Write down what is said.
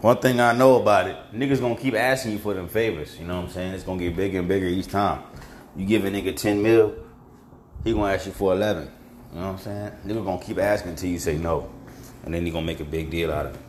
One thing I know about it, niggas gonna keep asking you for them favors. You know what I'm saying? It's gonna get bigger and bigger each time. You give a nigga 10 mil, he gonna ask you for 11. You know what I'm saying? Nigga gonna keep asking until you say no. And then he gonna make a big deal out of it.